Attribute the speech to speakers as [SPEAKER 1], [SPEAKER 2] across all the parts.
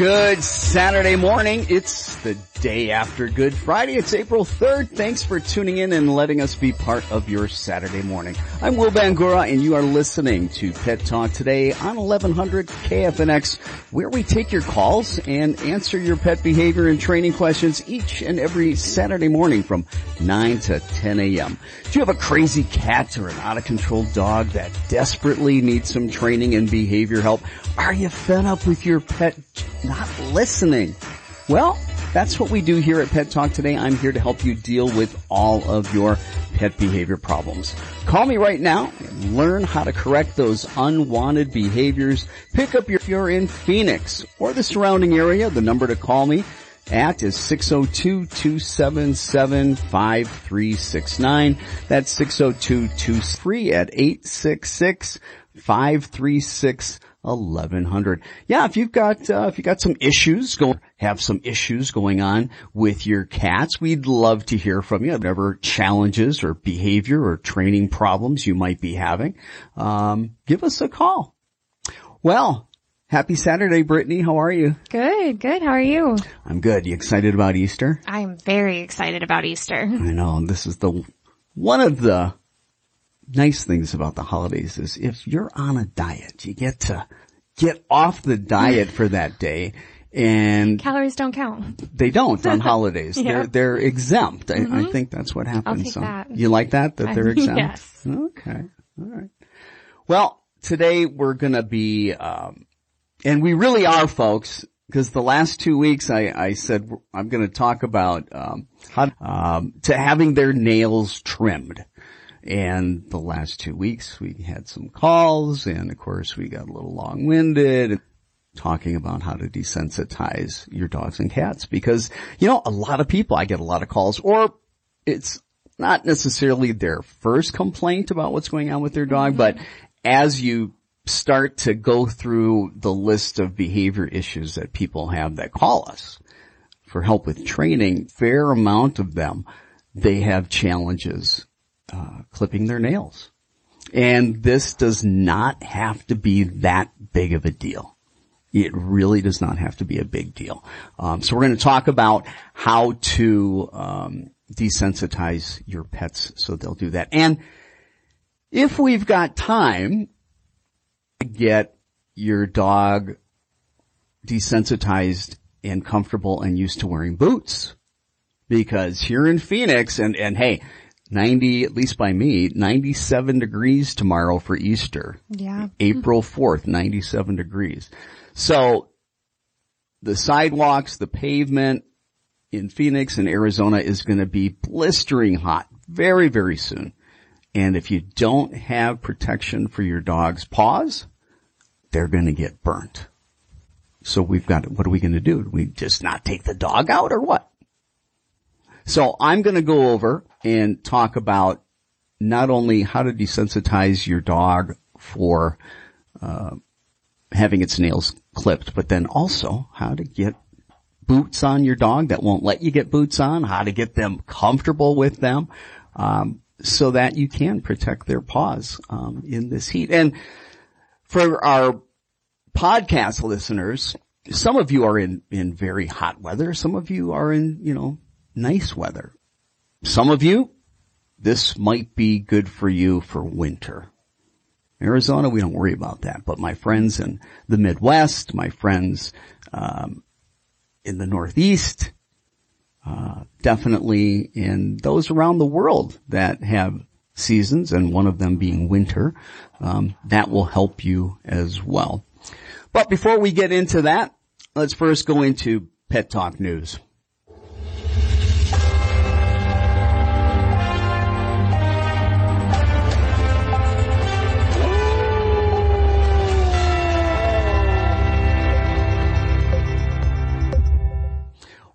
[SPEAKER 1] Good Saturday morning. It's the day after Good Friday. It's April 3rd. Thanks for tuning in and letting us be part of your Saturday morning. I'm Will Bangura and you are listening to Pet Talk today on 1100 KFNX where we take your calls and answer your pet behavior and training questions each and every Saturday morning from 9 to 10 a.m. Do you have a crazy cat or an out of control dog that desperately needs some training and behavior help? Are you fed up with your pet not listening? Well, that's what we do here at Pet Talk today. I'm here to help you deal with all of your pet behavior problems. Call me right now and learn how to correct those unwanted behaviors. Pick up your, if you're in Phoenix or the surrounding area, the number to call me at is 602-277-5369. That's 602-23 at 866-536 1100. Yeah, if you've got, uh, if you've got some issues going, have some issues going on with your cats, we'd love to hear from you. Whatever challenges or behavior or training problems you might be having, um, give us a call. Well, happy Saturday, Brittany. How are you?
[SPEAKER 2] Good, good. How are you?
[SPEAKER 1] I'm good. You excited about Easter?
[SPEAKER 2] I'm very excited about Easter.
[SPEAKER 1] I know. This is the, one of the nice things about the holidays is if you're on a diet, you get to get off the diet for that day and
[SPEAKER 2] calories don't count.
[SPEAKER 1] They don't on holidays.
[SPEAKER 2] yeah.
[SPEAKER 1] They're they're exempt.
[SPEAKER 2] Mm-hmm.
[SPEAKER 1] I, I, think that's what happens. So
[SPEAKER 2] that.
[SPEAKER 1] you like that that they're exempt?
[SPEAKER 2] yes.
[SPEAKER 1] Okay. All right. Well, today we're gonna be, um, and we really are, folks, because the last two weeks I, I said I'm going to talk about um, how, um, to having their nails trimmed. And the last two weeks we had some calls and of course we got a little long-winded talking about how to desensitize your dogs and cats because, you know, a lot of people, I get a lot of calls or it's not necessarily their first complaint about what's going on with their dog, but as you start to go through the list of behavior issues that people have that call us for help with training, fair amount of them, they have challenges uh, clipping their nails. And this does not have to be that big of a deal. It really does not have to be a big deal. Um, so we're going to talk about how to um, desensitize your pets so they'll do that. And if we've got time, get your dog desensitized and comfortable and used to wearing boots. Because here in Phoenix, and, and hey, 90, at least by me, 97 degrees tomorrow for Easter.
[SPEAKER 2] Yeah.
[SPEAKER 1] April 4th, 97 degrees. So the sidewalks, the pavement in Phoenix and Arizona is going to be blistering hot very, very soon. And if you don't have protection for your dog's paws, they're going to get burnt. So we've got, what are we going to do? Do we just not take the dog out or what? So I'm going to go over and talk about not only how to desensitize your dog for uh, having its nails clipped, but then also how to get boots on your dog that won't let you get boots on, how to get them comfortable with them, um, so that you can protect their paws um, in this heat. And for our podcast listeners, some of you are in, in very hot weather. Some of you are in, you know, nice weather. Some of you, this might be good for you for winter. Arizona, we don't worry about that. But my friends in the Midwest, my friends um, in the Northeast, uh, definitely in those around the world that have seasons, and one of them being winter, um, that will help you as well. But before we get into that, let's first go into Pet Talk News.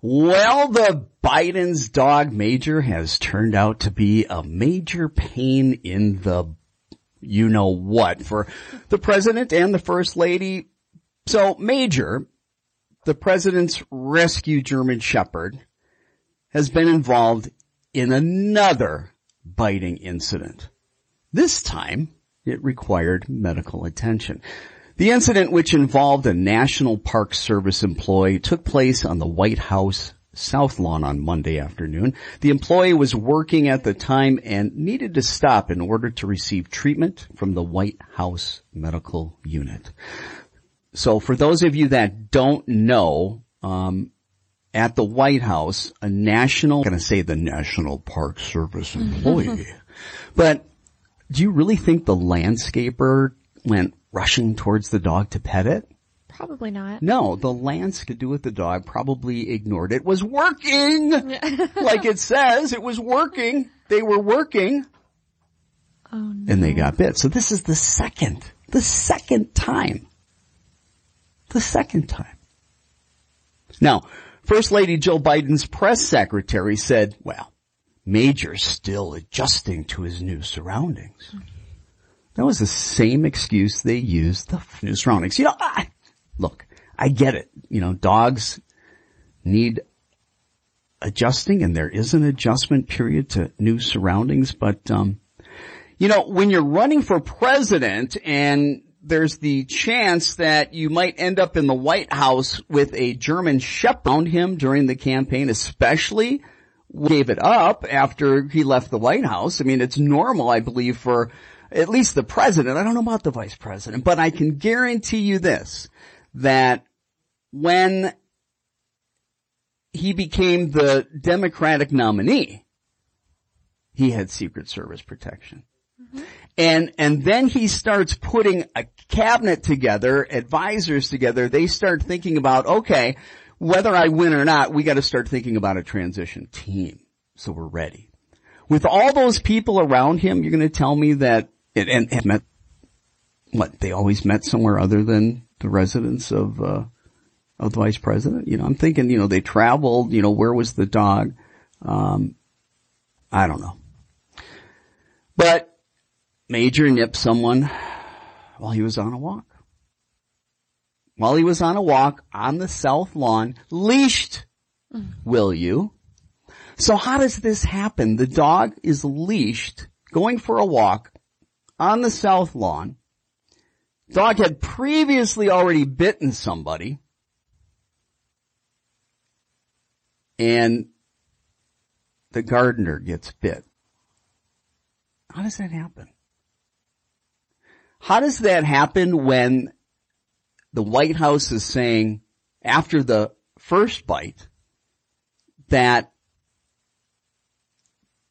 [SPEAKER 1] Well, the Biden's dog Major has turned out to be a major pain in the you know what for the president and the first lady. So Major, the president's rescue German Shepherd, has been involved in another biting incident. This time it required medical attention. The incident, which involved a National Park Service employee, took place on the White House South Lawn on Monday afternoon. The employee was working at the time and needed to stop in order to receive treatment from the White House Medical Unit. So for those of you that don't know, um, at the White House, a national, I'm going to say the National Park Service employee, but do you really think the landscaper went rushing towards the dog to pet it?
[SPEAKER 2] Probably not.
[SPEAKER 1] No, the Lance could do with the dog probably ignored it. Was working! like it says, it was working. They were working.
[SPEAKER 2] Oh no.
[SPEAKER 1] And they got bit. So this is the second, the second time. The second time. Now, First Lady Jill Biden's press secretary said, well, Major's still adjusting to his new surroundings. That was the same excuse they used the new surroundings. You know, I, look, I get it. You know, dogs need adjusting and there is an adjustment period to new surroundings, but, um, you know, when you're running for president and there's the chance that you might end up in the White House with a German shepherd around him during the campaign, especially gave it up after he left the White House. I mean, it's normal, I believe, for at least the president. I don't know about the vice president, but I can guarantee you this, that when he became the Democratic nominee, he had Secret Service protection. Mm-hmm. And, and then he starts putting a cabinet together, advisors together. They start thinking about, okay, whether I win or not, we gotta start thinking about a transition team. So we're ready. With all those people around him, you're gonna tell me that, it, and, and met, what, they always met somewhere other than the residence of, uh, of the vice president? You know, I'm thinking, you know, they traveled, you know, where was the dog? Um, I don't know. But Major nipped someone while he was on a walk. While he was on a walk on the south lawn, leashed, will you? So how does this happen? The dog is leashed, going for a walk on the south lawn. Dog had previously already bitten somebody. And the gardener gets bit. How does that happen? How does that happen when the White House is saying after the first bite that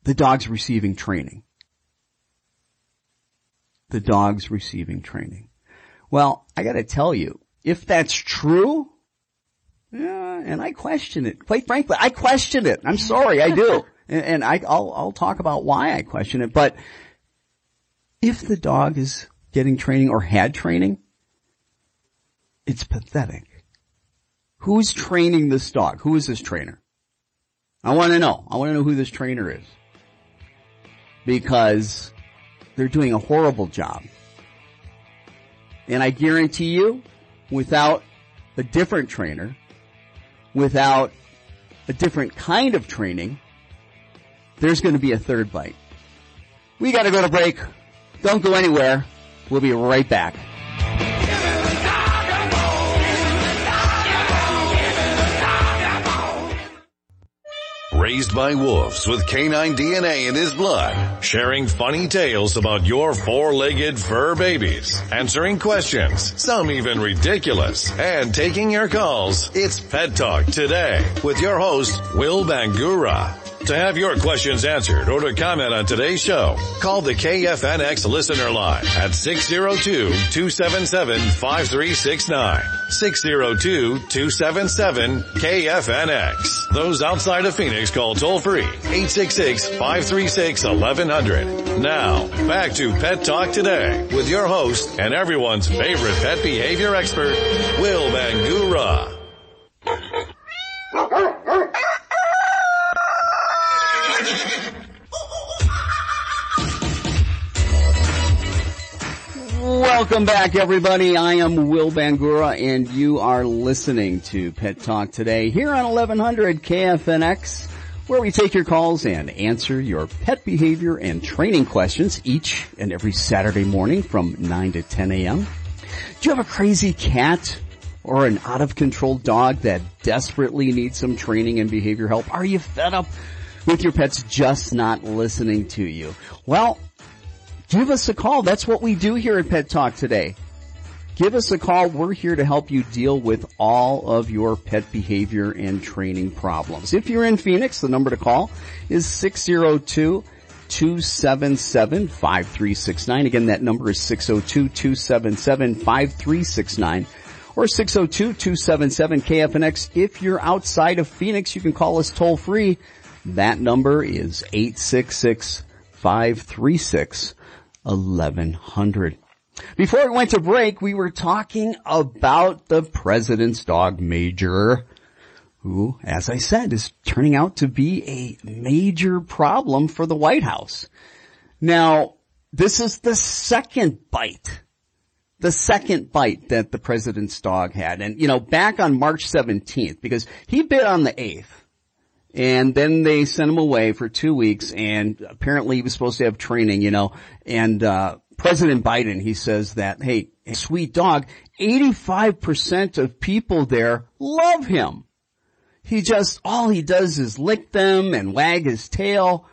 [SPEAKER 1] the dog's receiving training? The dog's receiving training. Well, I gotta tell you, if that's true, yeah, and I question it. Quite frankly, I question it. I'm sorry, I do. and, and I, I'll, I'll talk about why I question it, but if the dog is getting training or had training, it's pathetic. Who's training this dog? Who is this trainer? I want to know. I want to know who this trainer is. Because they're doing a horrible job. And I guarantee you, without a different trainer, without a different kind of training, there's going to be a third bite. We got to go to break. Don't go anywhere. We'll be right back.
[SPEAKER 3] Raised by wolves with canine DNA in his blood, sharing funny tales about your four-legged fur babies, answering questions, some even ridiculous, and taking your calls. It's Pet Talk today with your host, Will Bangura. To have your questions answered or to comment on today's show, call the KFNX listener line at 602-277-5369. 602-277-KFNX. Those outside of Phoenix call toll free 866-536-1100. Now, back to Pet Talk today with your host and everyone's favorite pet behavior expert, Will Bangura.
[SPEAKER 1] Welcome back everybody. I am Will Bangura and you are listening to Pet Talk today here on 1100 KFNX where we take your calls and answer your pet behavior and training questions each and every Saturday morning from 9 to 10 a.m. Do you have a crazy cat or an out of control dog that desperately needs some training and behavior help? Are you fed up with your pets just not listening to you? Well, give us a call. That's what we do here at Pet Talk today. Give us a call. We're here to help you deal with all of your pet behavior and training problems. If you're in Phoenix, the number to call is 602 277 5369. Again, that number is 602 277 5369 or 602-277 KFNX. If you're outside of Phoenix, you can call us toll free. That number is 866-536-1100. Before we went to break, we were talking about the president's dog Major, who, as I said, is turning out to be a major problem for the White House. Now, this is the second bite. The second bite that the president's dog had. And, you know, back on March 17th, because he bit on the 8th, and then they sent him away for two weeks, and apparently he was supposed to have training, you know, and, uh, President Biden, he says that, hey, sweet dog, 85% of people there love him. He just, all he does is lick them and wag his tail.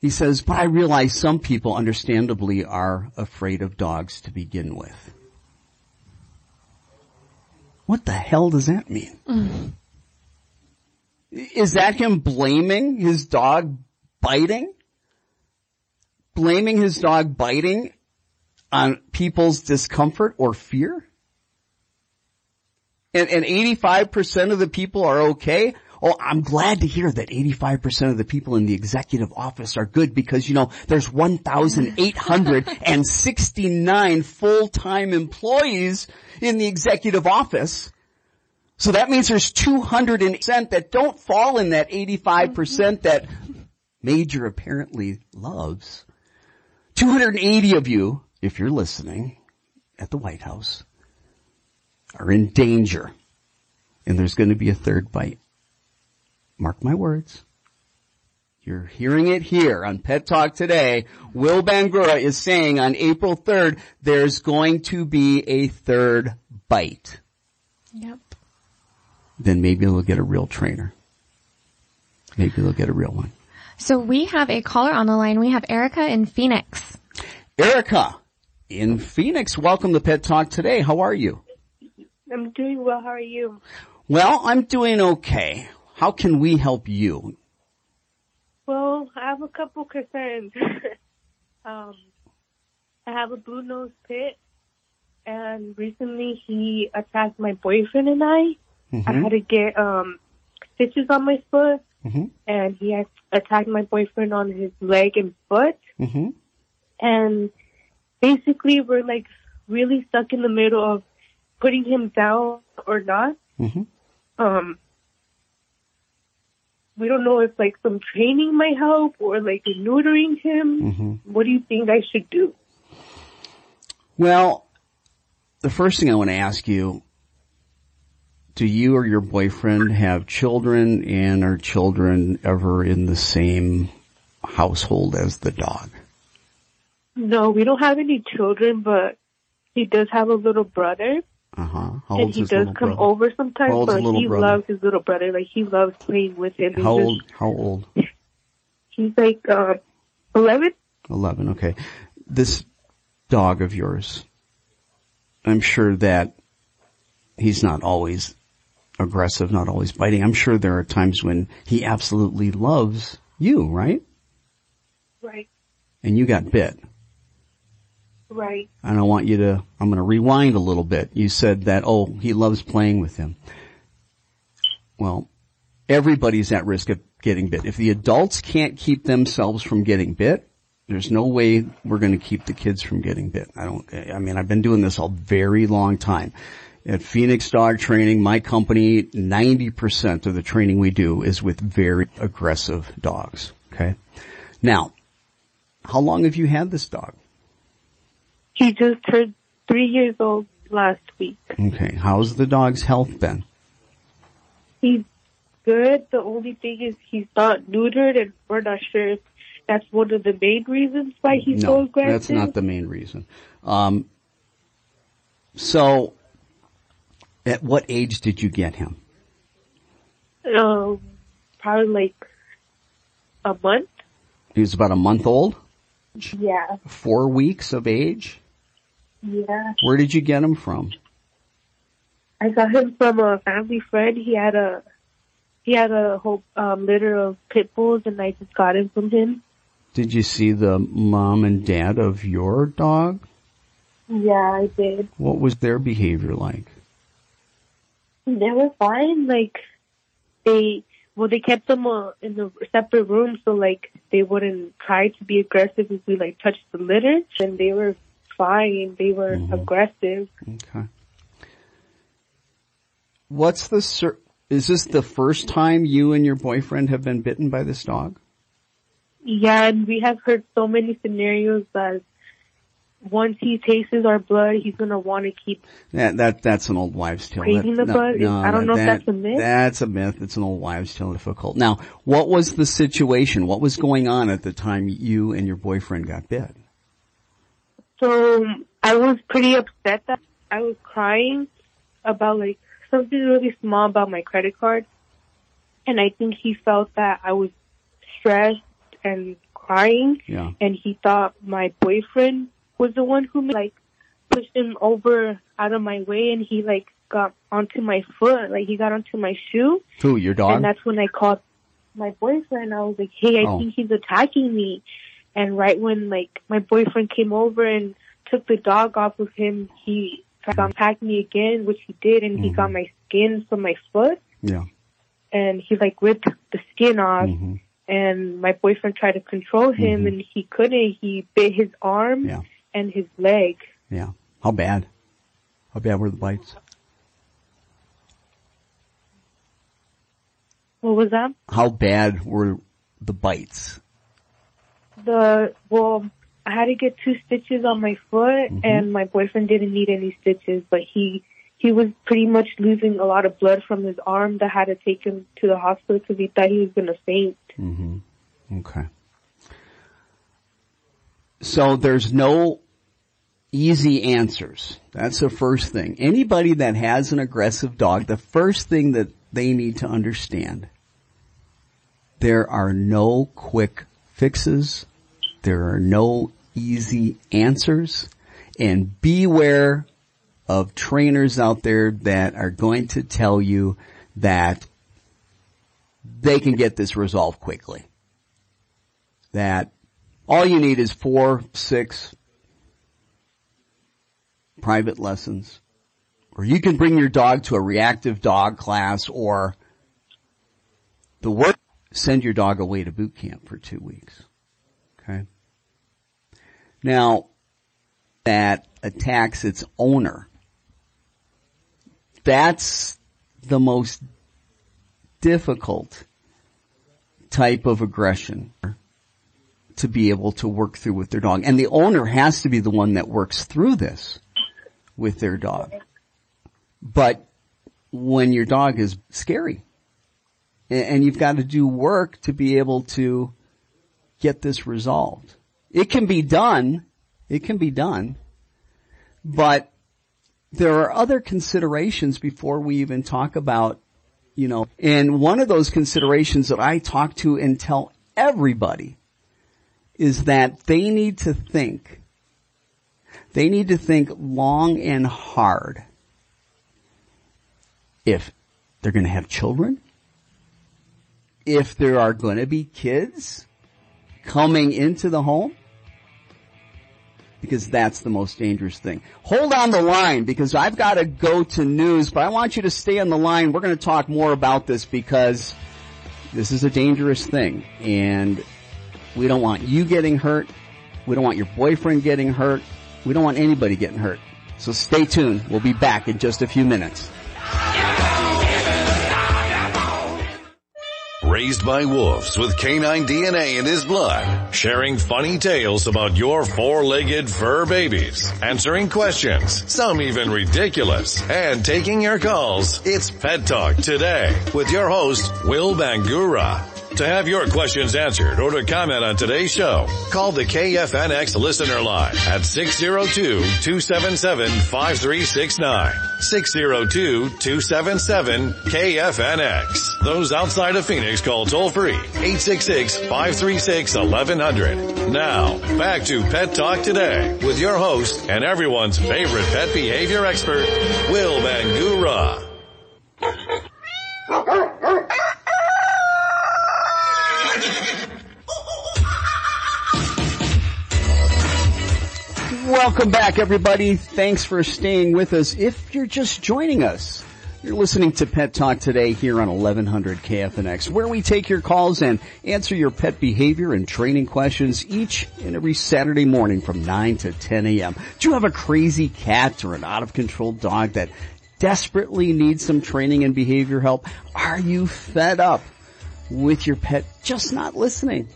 [SPEAKER 1] He says, but I realize some people understandably are afraid of dogs to begin with. What the hell does that mean? Mm. Is that him blaming his dog biting? blaming his dog biting on people's discomfort or fear? And, and 85% of the people are okay? Oh, I'm glad to hear that 85% of the people in the executive office are good because, you know, there's 1,869 full-time employees in the executive office. So that means there's 200% that don't fall in that 85% mm-hmm. that Major apparently loves. 280 of you, if you're listening at the White House, are in danger. And there's going to be a third bite. Mark my words. You're hearing it here on Pet Talk today. Will Bangura is saying on April 3rd, there's going to be a third bite.
[SPEAKER 2] Yep.
[SPEAKER 1] Then maybe they'll get a real trainer. Maybe they'll get a real one.
[SPEAKER 2] So we have a caller on the line. We have Erica in Phoenix.
[SPEAKER 1] Erica in Phoenix, welcome to Pet Talk today. How are you?
[SPEAKER 4] I'm doing well. How are you?
[SPEAKER 1] Well, I'm doing okay. How can we help you?
[SPEAKER 4] Well, I have a couple concerns. um, I have a blue nose pit, and recently he attacked my boyfriend and I. Mm-hmm. I had to get um, stitches on my foot, mm-hmm. and he had attacked my boyfriend on his leg and foot. Mm-hmm. And basically, we're like really stuck in the middle of putting him down or not. Mm-hmm. Um, we don't know if like some training might help or like neutering him. Mm-hmm. What do you think I should do?
[SPEAKER 1] Well, the first thing I want to ask you, do you or your boyfriend have children and are children ever in the same household as the dog?
[SPEAKER 4] No, we don't have any children, but he does have a little brother.
[SPEAKER 1] Uh huh.
[SPEAKER 4] And he does come
[SPEAKER 1] brother?
[SPEAKER 4] over sometimes, but he
[SPEAKER 1] brother?
[SPEAKER 4] loves his little brother. Like he loves playing with him.
[SPEAKER 1] How old? How old?
[SPEAKER 4] He's like uh, eleven.
[SPEAKER 1] Eleven. Okay. This dog of yours, I'm sure that he's not always aggressive, not always biting. I'm sure there are times when he absolutely loves you, right?
[SPEAKER 4] Right.
[SPEAKER 1] And you got bit.
[SPEAKER 4] Right.
[SPEAKER 1] And I want you to, I'm going to rewind a little bit. You said that, oh, he loves playing with him. Well, everybody's at risk of getting bit. If the adults can't keep themselves from getting bit, there's no way we're going to keep the kids from getting bit. I don't, I mean, I've been doing this a very long time. At Phoenix Dog Training, my company, 90% of the training we do is with very aggressive dogs. Okay. Now, how long have you had this dog?
[SPEAKER 4] He just turned three years old last week.
[SPEAKER 1] Okay. How's the dog's health been?
[SPEAKER 4] He's good. The only thing is he's not neutered and we're not sure if that's one of the main reasons why he's so
[SPEAKER 1] No,
[SPEAKER 4] aggressive.
[SPEAKER 1] that's not the main reason. Um, so, at what age did you get him?
[SPEAKER 4] Um, probably like a month.
[SPEAKER 1] He was about a month old,
[SPEAKER 4] Yeah.
[SPEAKER 1] four weeks of age.
[SPEAKER 4] Yeah.
[SPEAKER 1] Where did you get him from?
[SPEAKER 4] I got him from a family friend. He had a he had a whole um, litter of pit bulls, and I just got him from him.
[SPEAKER 1] Did you see the mom and dad of your dog?
[SPEAKER 4] Yeah, I did.
[SPEAKER 1] What was their behavior like?
[SPEAKER 4] They were fine. Like they well, they kept them uh, in a separate room, so like they wouldn't try to be aggressive if we like touched the litter. And they were fine. They were aggressive.
[SPEAKER 1] Okay. What's the cer- is this the first time you and your boyfriend have been bitten by this dog?
[SPEAKER 4] Yeah, and we have heard so many scenarios that once he tastes our blood, he's gonna want to keep.
[SPEAKER 1] That that that's an old wives' tale.
[SPEAKER 4] Craving
[SPEAKER 1] That-
[SPEAKER 4] the blood? Is- I don't know if that's a myth.
[SPEAKER 1] That's a myth. It's an old wives' tale. Difficult. Now, what was the situation? What was going on at the time you and your boyfriend got bit?
[SPEAKER 4] So I was pretty upset that I was crying about like something really small about my credit card, and I think he felt that I was stressed and crying,
[SPEAKER 1] Yeah.
[SPEAKER 4] and he thought my boyfriend was the one who like pushed him over out of my way, and he like got onto my foot, like he got onto my shoe,
[SPEAKER 1] Who? Your dog?
[SPEAKER 4] and that's when I called my boyfriend. I was like, "Hey, I
[SPEAKER 1] Oh.
[SPEAKER 4] think he's attacking me." And right when like my boyfriend came over and took the dog off of him, he tried to attack me again, which he did, and he got my skin from my foot,
[SPEAKER 1] yeah.
[SPEAKER 4] and he like ripped the skin off.
[SPEAKER 1] hmm
[SPEAKER 4] And my boyfriend tried to control him, and he couldn't. He bit his arm
[SPEAKER 1] Yeah.
[SPEAKER 4] And his leg.
[SPEAKER 1] Yeah. How bad? How bad were the bites?
[SPEAKER 4] What was that?
[SPEAKER 1] How bad were the bites?
[SPEAKER 4] The well, I had to get two stitches on my foot,
[SPEAKER 1] Mm-hmm.
[SPEAKER 4] and my boyfriend didn't need any stitches, but he he was pretty much losing a lot of blood from his arm. That had to take him to the hospital because he thought he was gonna faint.
[SPEAKER 1] hmm Okay. So there's no easy answers. That's the first thing. Anybody that has an aggressive dog, the first thing that they need to understand, there are no quick fixes. There are no easy answers. And beware of trainers out there that are going to tell you that they can get this resolved quickly. That all you need is four, six private lessons. Or you can bring your dog to a reactive dog class or the work, send your dog away to boot camp for two weeks. Okay. Now, that attacks its owner. That's the most difficult type of aggression to be able to work through with their dog. And the owner has to be the one that works through this with their dog. But when your dog is scary and you've got to do work to be able to get this resolved. It can be done. It can be done. But there are other considerations before we even talk about, you know, and one of those considerations that I talk to and tell everybody is that they need to think, they need to think long and hard if they're going to have children, if there are going to be kids coming into the home, because that's the most dangerous thing. Hold on the line because I've got to go to news, but I want you to stay on the line. We're going to talk more about this because this is a dangerous thing and we don't want you getting hurt. We don't want your boyfriend getting hurt. We don't want anybody getting hurt. So stay tuned. We'll be back in just a few minutes.
[SPEAKER 3] raised by wolves with canine DNA in his blood, sharing funny tales about your four-legged fur babies, answering questions, some even ridiculous, and taking your calls. It's Pet Talk today with your host, Will Bangura. To have your questions answered or to comment on today's show, call the KFNX listener line at 602-277-5369. 602-277-KFNX. Those outside of Phoenix call toll free 866-536-1100. Now, back to Pet Talk today with your host and everyone's favorite pet behavior expert, Will Bangura.
[SPEAKER 1] Welcome back everybody. Thanks for staying with us. If you're just joining us, you're listening to Pet Talk today here on 1100 KFNX where we take your calls and answer your pet behavior and training questions each and every Saturday morning from 9 to 10 a.m. Do you have a crazy cat or an out of control dog that desperately needs some training and behavior help? Are you fed up with your pet just not listening?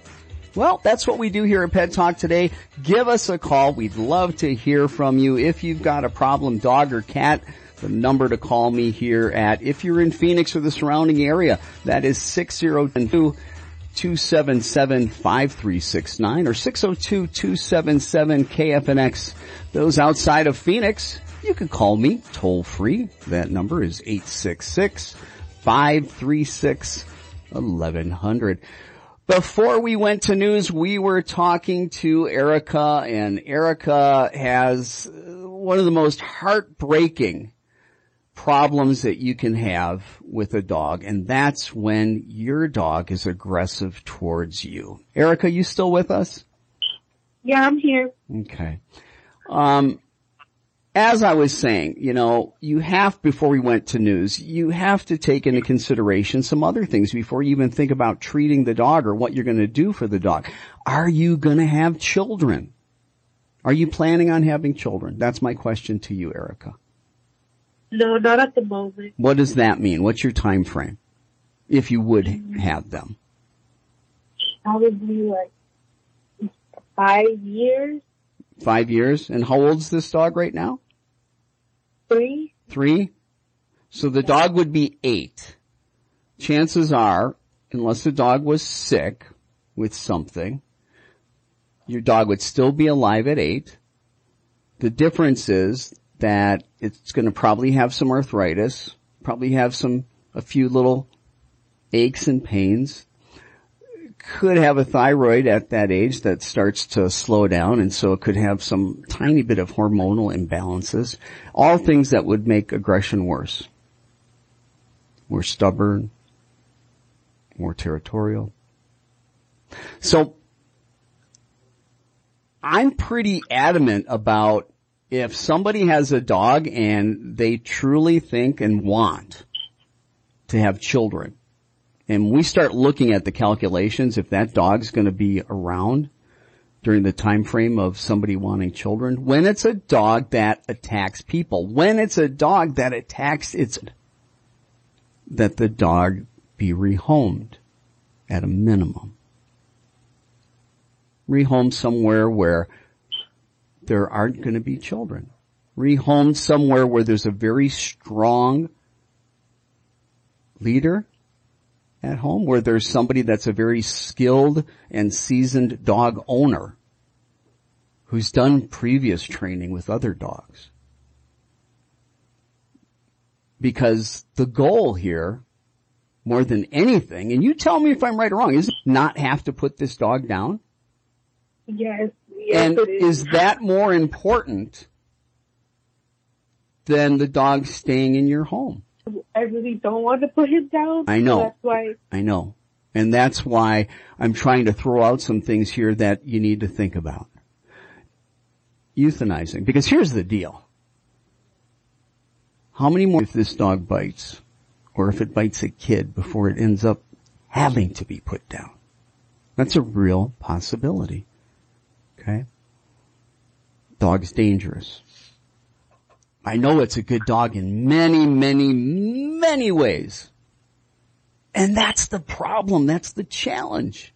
[SPEAKER 1] Well, that's what we do here at Pet Talk today. Give us a call. We'd love to hear from you. If you've got a problem dog or cat, the number to call me here at, if you're in Phoenix or the surrounding area, that is 602 277 5369 or 602 277 KFNX. Those outside of Phoenix, you can call me toll free. That number is 866 536 1100. Before we went to news, we were talking to Erica and Erica has one of the most heartbreaking problems that you can have with a dog and that's when your dog is aggressive towards you. Erica, you still with us?
[SPEAKER 4] Yeah, I'm here.
[SPEAKER 1] Okay. Um, as I was saying, you know, you have, before we went to news, you have to take into consideration some other things before you even think about treating the dog or what you're going to do for the dog. Are you going to have children? Are you planning on having children? That's my question to you, Erica.
[SPEAKER 4] No, not at the moment.
[SPEAKER 1] What does that mean? What's your time frame? If you would have them.
[SPEAKER 4] Probably like five years,
[SPEAKER 1] Five years? And how old's this dog right now?
[SPEAKER 4] three.
[SPEAKER 1] Three? So the dog would be eight. Chances are, unless the dog was sick with something, your dog would still be alive at eight. The difference is that it's going to probably have some arthritis, probably have some, a few little aches and pains. Could have a thyroid at that age that starts to slow down and so it could have some tiny bit of hormonal imbalances. All things that would make aggression worse. More stubborn, more territorial. So, I'm pretty adamant about if somebody has a dog and they truly think and want to have children, and we start looking at the calculations if that dog's going to be around during the time frame of somebody wanting children, when it's a dog that attacks people, when it's a dog that attacks its, that the dog be rehomed at a minimum. Rehomed somewhere where there aren't going to be children. Rehomed somewhere where there's a very strong leader at home, where there's somebody that's a very skilled and seasoned dog owner who's done previous training with other dogs. Because the goal here, more than anything, and you tell me if I'm right or wrong, is not have to put this dog down?
[SPEAKER 4] Yes. Yes,
[SPEAKER 1] And is that more important than the dog staying in your home?
[SPEAKER 4] I really don't want to put him down.
[SPEAKER 1] I know.
[SPEAKER 4] That's why.
[SPEAKER 1] I know. And that's why I'm trying to throw out some things here that you need to think about. Euthanizing. Because here's the deal. How many more if this dog bites, or if it bites a kid before it ends up having to be put down? That's a real possibility. Okay? Dog's dangerous. I know it's a good dog in many, many, many ways. And that's the problem. That's the challenge.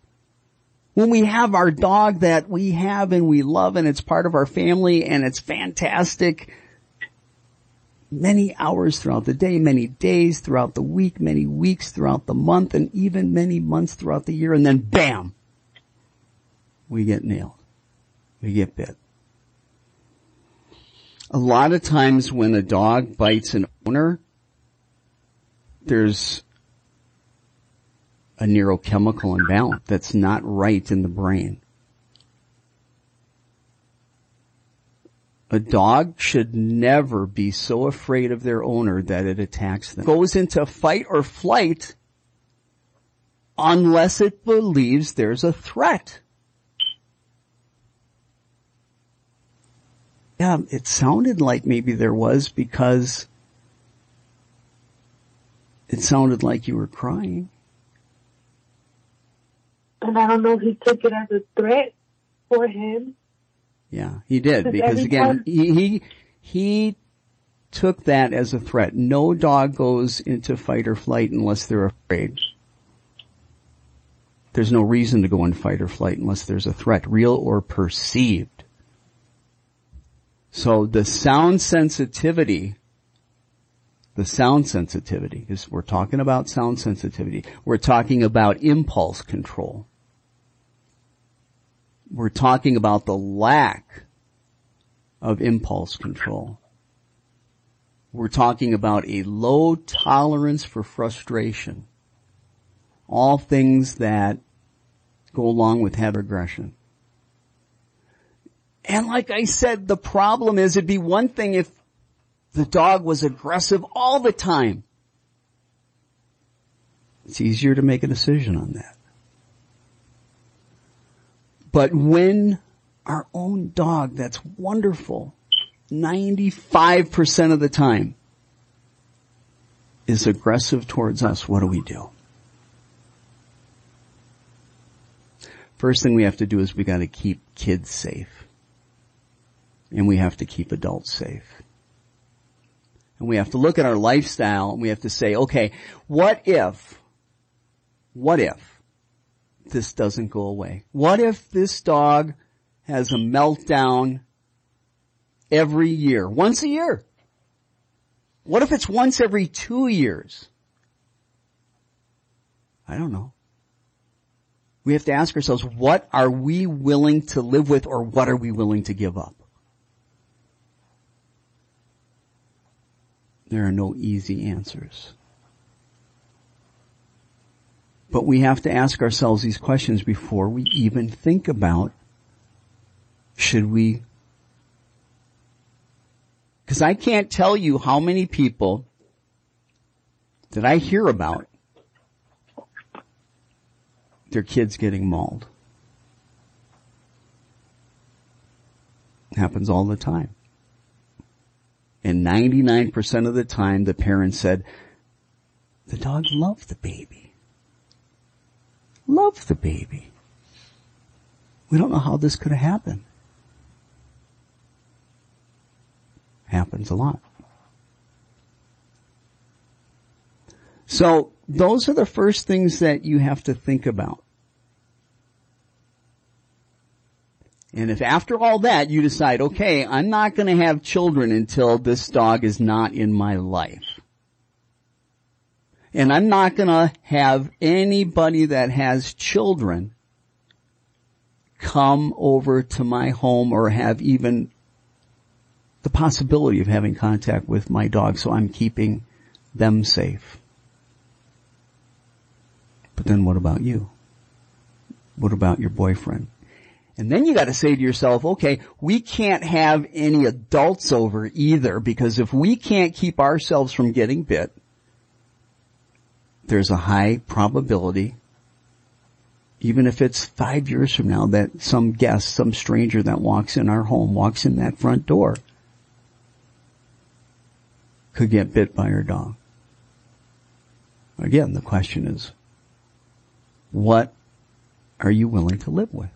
[SPEAKER 1] When we have our dog that we have and we love and it's part of our family and it's fantastic, many hours throughout the day, many days throughout the week, many weeks throughout the month, and even many months throughout the year, and then bam, we get nailed. We get bit. A lot of times when a dog bites an owner, there's a neurochemical imbalance that's not right in the brain. A dog should never be so afraid of their owner that it attacks them. Goes into fight or flight unless it believes there's a threat. Yeah, it sounded like maybe there was because it sounded like you were crying.
[SPEAKER 4] And I don't know if he took it as a threat for him.
[SPEAKER 1] Yeah, he did
[SPEAKER 4] Because
[SPEAKER 1] because again, he, he, he took that as a threat. No dog goes into fight or flight unless they're afraid. There's no reason to go in fight or flight unless there's a threat, real or perceived. So the sound sensitivity, the sound sensitivity, is we're talking about sound sensitivity. We're talking about impulse control. We're talking about the lack of impulse control. We're talking about a low tolerance for frustration. All things that go along with head aggression. And like I said, the problem is it'd be one thing if the dog was aggressive all the time. It's easier to make a decision on that. But when our own dog, that's wonderful, 95% of the time is aggressive towards us, what do we do? First thing we have to do is we gotta keep kids safe. And we have to keep adults safe. And we have to look at our lifestyle and we have to say, okay, what if, what if this doesn't go away? What if this dog has a meltdown every year, once a year? What if it's once every two years? I don't know. We have to ask ourselves, what are we willing to live with or what are we willing to give up? There are no easy answers. But we have to ask ourselves these questions before we even think about should we because I can't tell you how many people that I hear about their kids getting mauled. happens all the time. And 99% of the time the parents said, the dog loved the baby. Loved the baby. We don't know how this could have happened. Happens a lot. So those are the first things that you have to think about. And if after all that you decide, okay, I'm not going to have children until this dog is not in my life. And I'm not going to have anybody that has children come over to my home or have even the possibility of having contact with my dog, so I'm keeping them safe. But then what about you? What about your boyfriend? And then you gotta say to yourself, okay, we can't have any adults over either because if we can't keep ourselves from getting bit, there's a high probability, even if it's five years from now, that some guest, some stranger that walks in our home, walks in that front door, could get bit by our dog. Again, the question is, what are you willing to live with?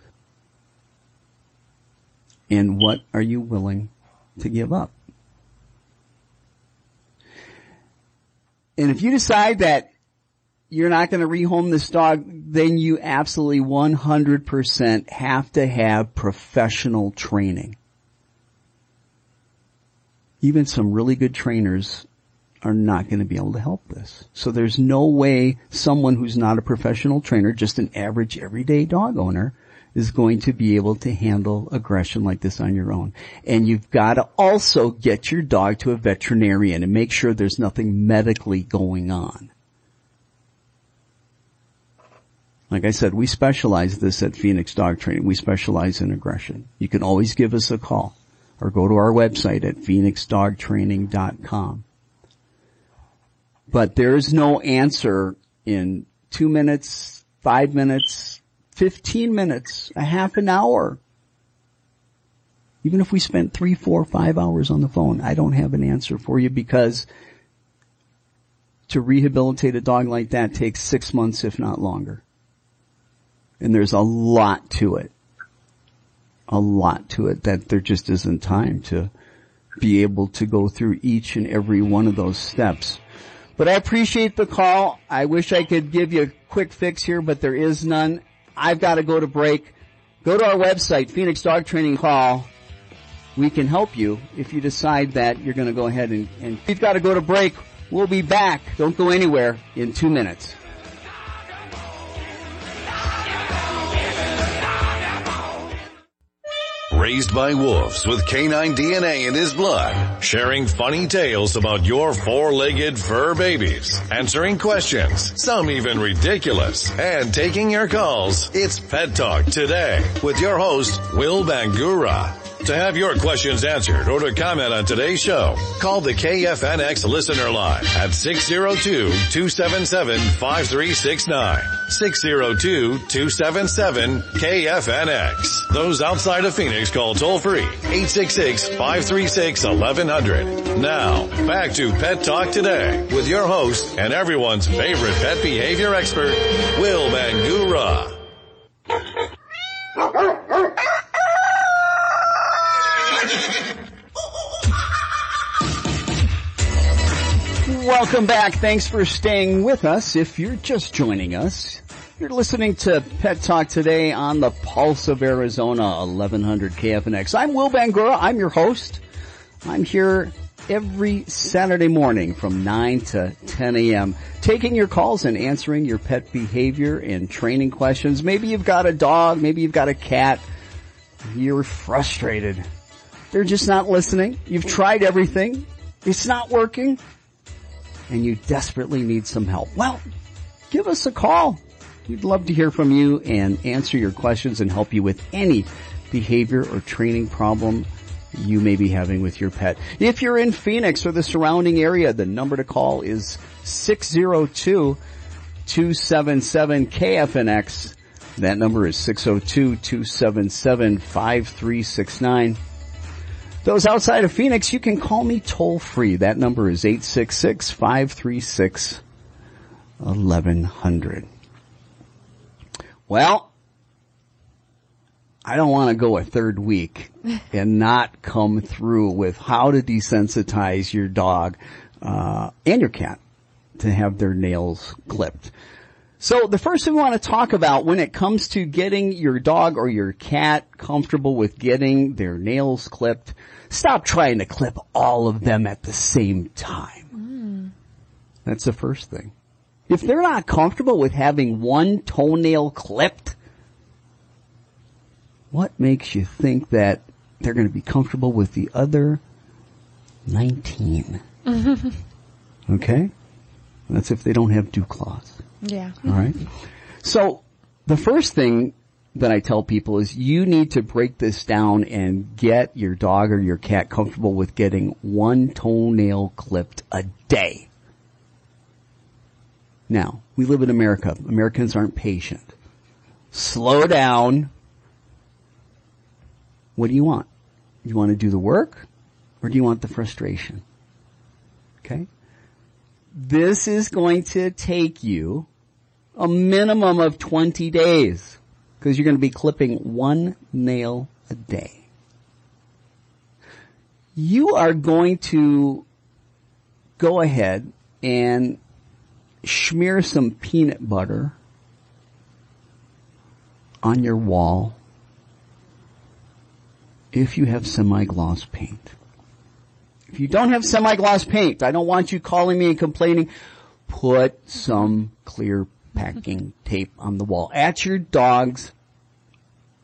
[SPEAKER 1] And what are you willing to give up? And if you decide that you're not going to rehome this dog, then you absolutely 100% have to have professional training. Even some really good trainers are not going to be able to help this. So there's no way someone who's not a professional trainer, just an average everyday dog owner, is going to be able to handle aggression like this on your own. And you've got to also get your dog to a veterinarian and make sure there's nothing medically going on. Like I said, we specialize this at Phoenix Dog Training. We specialize in aggression. You can always give us a call or go to our website at phoenixdogtraining.com. But there is no answer in two minutes, five minutes, 15 minutes, a half an hour. Even if we spent three, four, five hours on the phone, I don't have an answer for you because to rehabilitate a dog like that takes six months, if not longer. And there's a lot to it. A lot to it that there just isn't time to be able to go through each and every one of those steps. But I appreciate the call. I wish I could give you a quick fix here, but there is none. I've got to go to break. Go to our website, Phoenix Dog Training Call. We can help you if you decide that you're going to go ahead and, and we've got to go to break. We'll be back. Don't go anywhere in two minutes.
[SPEAKER 3] Raised by wolves with canine DNA in his blood, sharing funny tales about your four-legged fur babies, answering questions, some even ridiculous, and taking your calls. It's Pet Talk today with your host, Will Bangura. To have your questions answered or to comment on today's show, call the KFNX listener line at 602-277-5369. 602-277-KFNX. Those outside of Phoenix call toll free 866-536-1100. Now, back to Pet Talk today with your host and everyone's favorite pet behavior expert, Will Bangura.
[SPEAKER 1] Welcome back. Thanks for staying with us. If you're just joining us, you're listening to Pet Talk today on the Pulse of Arizona, 1100 KFNX. I'm Will Bangura. I'm your host. I'm here every Saturday morning from 9 to 10 a.m. taking your calls and answering your pet behavior and training questions. Maybe you've got a dog, maybe you've got a cat. You're frustrated. They're just not listening. You've tried everything. It's not working and you desperately need some help. Well, give us a call. We'd love to hear from you and answer your questions and help you with any behavior or training problem you may be having with your pet. If you're in Phoenix or the surrounding area, the number to call is 602-277-KFNX. That number is 602-277-5369. Those outside of Phoenix, you can call me toll free. That number is 866-536-1100. Well, I don't want to go a third week and not come through with how to desensitize your dog uh, and your cat to have their nails clipped. So the first thing we want to talk about when it comes to getting your dog or your cat comfortable with getting their nails clipped, stop trying to clip all of them at the same time. Hmm. That's the first thing. If they're not comfortable with having one toenail clipped, what makes you think that they're going to be comfortable with the other 19? okay? That's if they don't have dew claws.
[SPEAKER 2] Yeah.
[SPEAKER 1] All right. So the first thing that I tell people is you need to break this down and get your dog or your cat comfortable with getting one toenail clipped a day. Now, we live in America. Americans aren't patient. Slow down. What do you want? You want to do the work or do you want the frustration? Okay? This is going to take you a minimum of 20 days because you're going to be clipping one nail a day. You are going to go ahead and smear some peanut butter on your wall if you have semi-gloss paint. If you don't have semi-gloss paint, I don't want you calling me and complaining. Put some clear packing tape on the wall at your dog's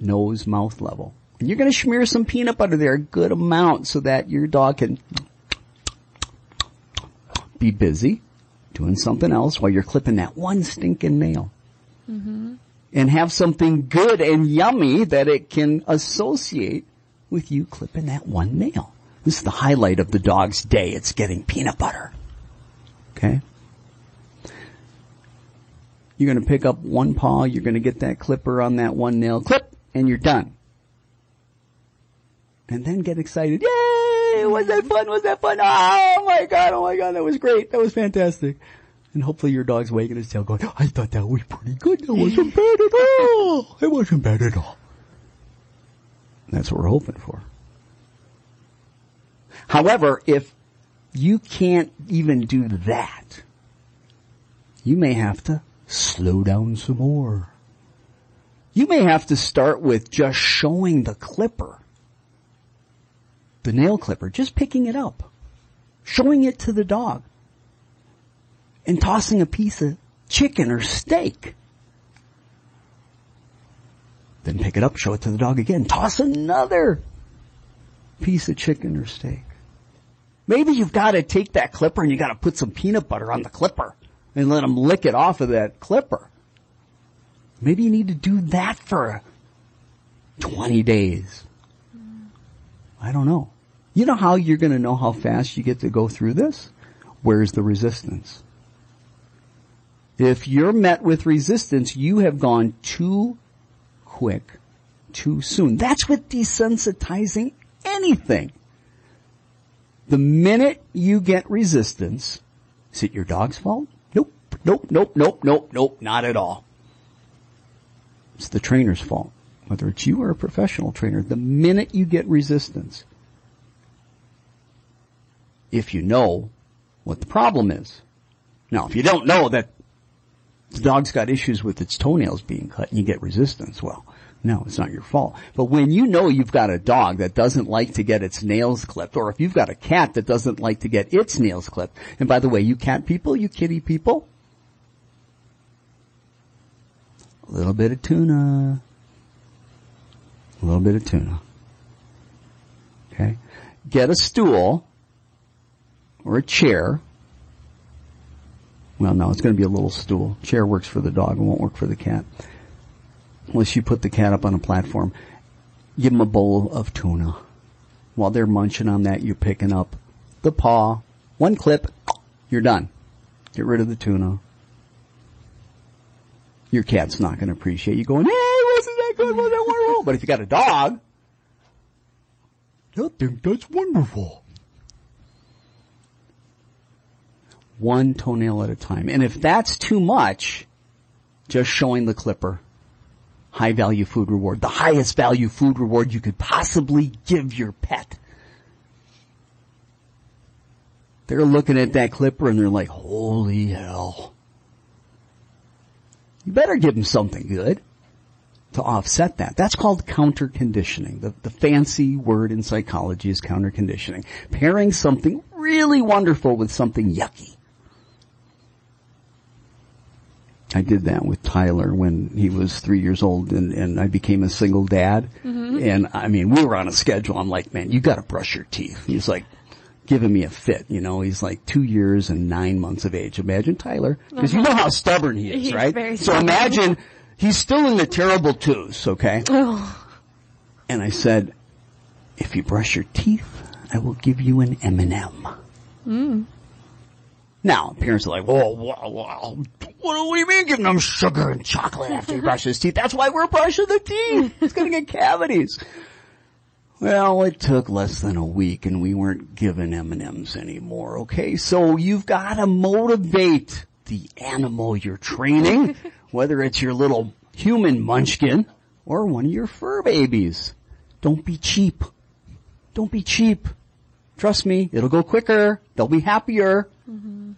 [SPEAKER 1] nose mouth level. And you're going to smear some peanut butter there, a good amount, so that your dog can be busy doing something else while you're clipping that one stinking nail. Mm-hmm. And have something good and yummy that it can associate with you clipping that one nail. This is the highlight of the dog's day. It's getting peanut butter. Okay? You're gonna pick up one paw, you're gonna get that clipper on that one nail, clip, and you're done. And then get excited. Yay! Was that fun? Was that fun? Oh my god, oh my god, that was great. That was fantastic. And hopefully your dog's wagging his tail going, I thought that was pretty good. That wasn't bad at all. It wasn't bad at all. That's what we're hoping for. However, if you can't even do that, you may have to slow down some more. You may have to start with just showing the clipper, the nail clipper, just picking it up, showing it to the dog, and tossing a piece of chicken or steak. Then pick it up, show it to the dog again, toss another piece of chicken or steak. Maybe you've got to take that clipper and you got to put some peanut butter on the clipper and let them lick it off of that clipper. Maybe you need to do that for 20 days. I don't know. You know how you're going to know how fast you get to go through this? Where's the resistance? If you're met with resistance, you have gone too quick, too soon. That's with desensitizing anything. The minute you get resistance, is it your dog's fault? Nope, nope, nope, nope, nope, not at all. It's the trainer's fault. Whether it's you or a professional trainer, the minute you get resistance, if you know what the problem is. Now, if you don't know that the dog's got issues with its toenails being cut and you get resistance, well, no, it's not your fault. But when you know you've got a dog that doesn't like to get its nails clipped, or if you've got a cat that doesn't like to get its nails clipped, and by the way, you cat people, you kitty people, a little bit of tuna, a little bit of tuna. Okay? Get a stool, or a chair, well, no, it's going to be a little stool. Chair works for the dog, it won't work for the cat. Unless you put the cat up on a platform. Give them a bowl of tuna. While they're munching on that, you're picking up the paw, one clip, you're done. Get rid of the tuna. Your cat's not going to appreciate you going, hey, wasn't that good? Wasn't that wonderful? But if you got a dog, they'll think that's wonderful. one toenail at a time. And if that's too much, just showing the clipper, high value food reward, the highest value food reward you could possibly give your pet. They're looking at that clipper and they're like, holy hell. You better give them something good to offset that. That's called counter conditioning. The, the fancy word in psychology is counter conditioning. Pairing something really wonderful with something yucky. I did that with Tyler when he was three years old and, and I became a single dad. Mm-hmm. And I mean, we were on a schedule. I'm like, man, you gotta brush your teeth. He's like, giving me a fit, you know, he's like two years and nine months of age. Imagine Tyler. Cause you know how stubborn he is,
[SPEAKER 2] He's
[SPEAKER 1] right? so imagine, he's still in the terrible twos, okay?
[SPEAKER 2] Oh,
[SPEAKER 1] And I said, if you brush your teeth, I will give you an M&M. Now, parents are like, whoa, whoa, whoa, what do you mean giving them sugar and chocolate after he brushes his teeth? That's why we're brushing the teeth. He's gonna get cavities. Well, it took less than a week and we weren't given M&Ms anymore, okay? So you've gotta motivate the animal you're training, whether it's your little human munchkin or one of your fur babies. Don't be cheap. Don't be cheap. Trust me, it'll go quicker. They'll be happier. Mm-hmm.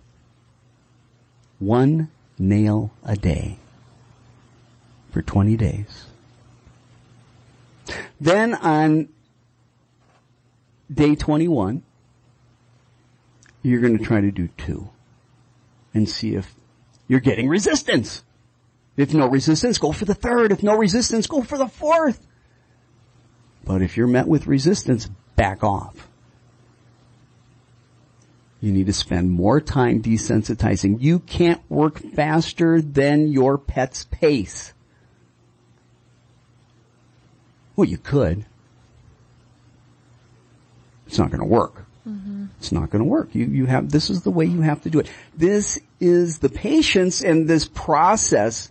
[SPEAKER 1] One nail a day for 20 days. Then on day 21, you're going to try to do two and see if you're getting resistance. If no resistance, go for the third. If no resistance, go for the fourth. But if you're met with resistance, back off. You need to spend more time desensitizing. You can't work faster than your pet's pace. Well, you could. It's not going to work. Mm-hmm. It's not going to work. You, you have, this is the way you have to do it. This is the patience and this process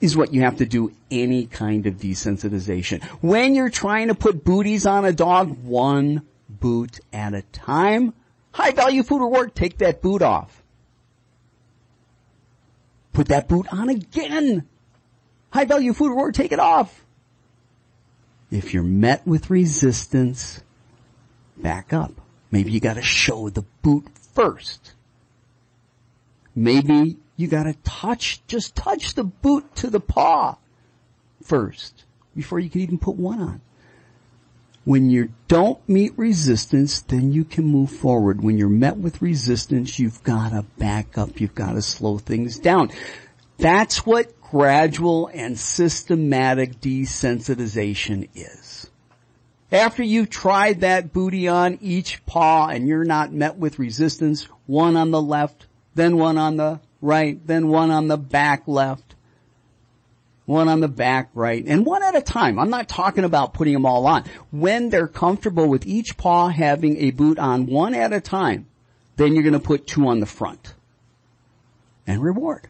[SPEAKER 1] is what you have to do any kind of desensitization. When you're trying to put booties on a dog, one boot at a time, high value food reward, take that boot off. Put that boot on again. High value food reward, take it off. If you're met with resistance, back up. Maybe you gotta show the boot first. Maybe you gotta touch, just touch the boot to the paw first before you can even put one on. When you don't meet resistance, then you can move forward. When you're met with resistance, you've gotta back up, you've gotta slow things down. That's what gradual and systematic desensitization is. After you've tried that booty on each paw and you're not met with resistance, one on the left, then one on the right, then one on the back left, one on the back right, and one at a time. I'm not talking about putting them all on. When they're comfortable with each paw having a boot on one at a time, then you're going to put two on the front. And reward.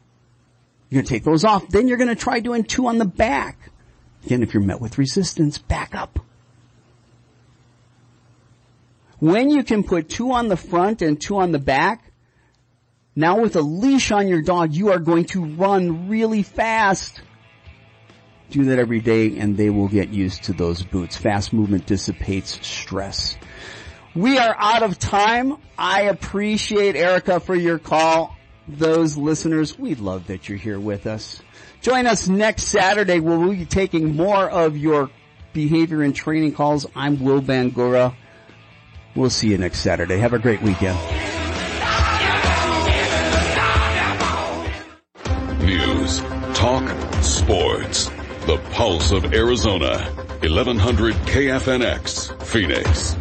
[SPEAKER 1] You're going to take those off. Then you're going to try doing two on the back. Again, if you're met with resistance, back up. When you can put two on the front and two on the back, now with a leash on your dog, you are going to run really fast. Do that every day and they will get used to those boots. Fast movement dissipates stress. We are out of time. I appreciate Erica for your call. Those listeners, we love that you're here with us. Join us next Saturday where we'll be taking more of your behavior and training calls. I'm Will Bangura. We'll see you next Saturday. Have a great weekend.
[SPEAKER 3] News, talk, sports. The pulse of Arizona. 1100 KFNX, Phoenix.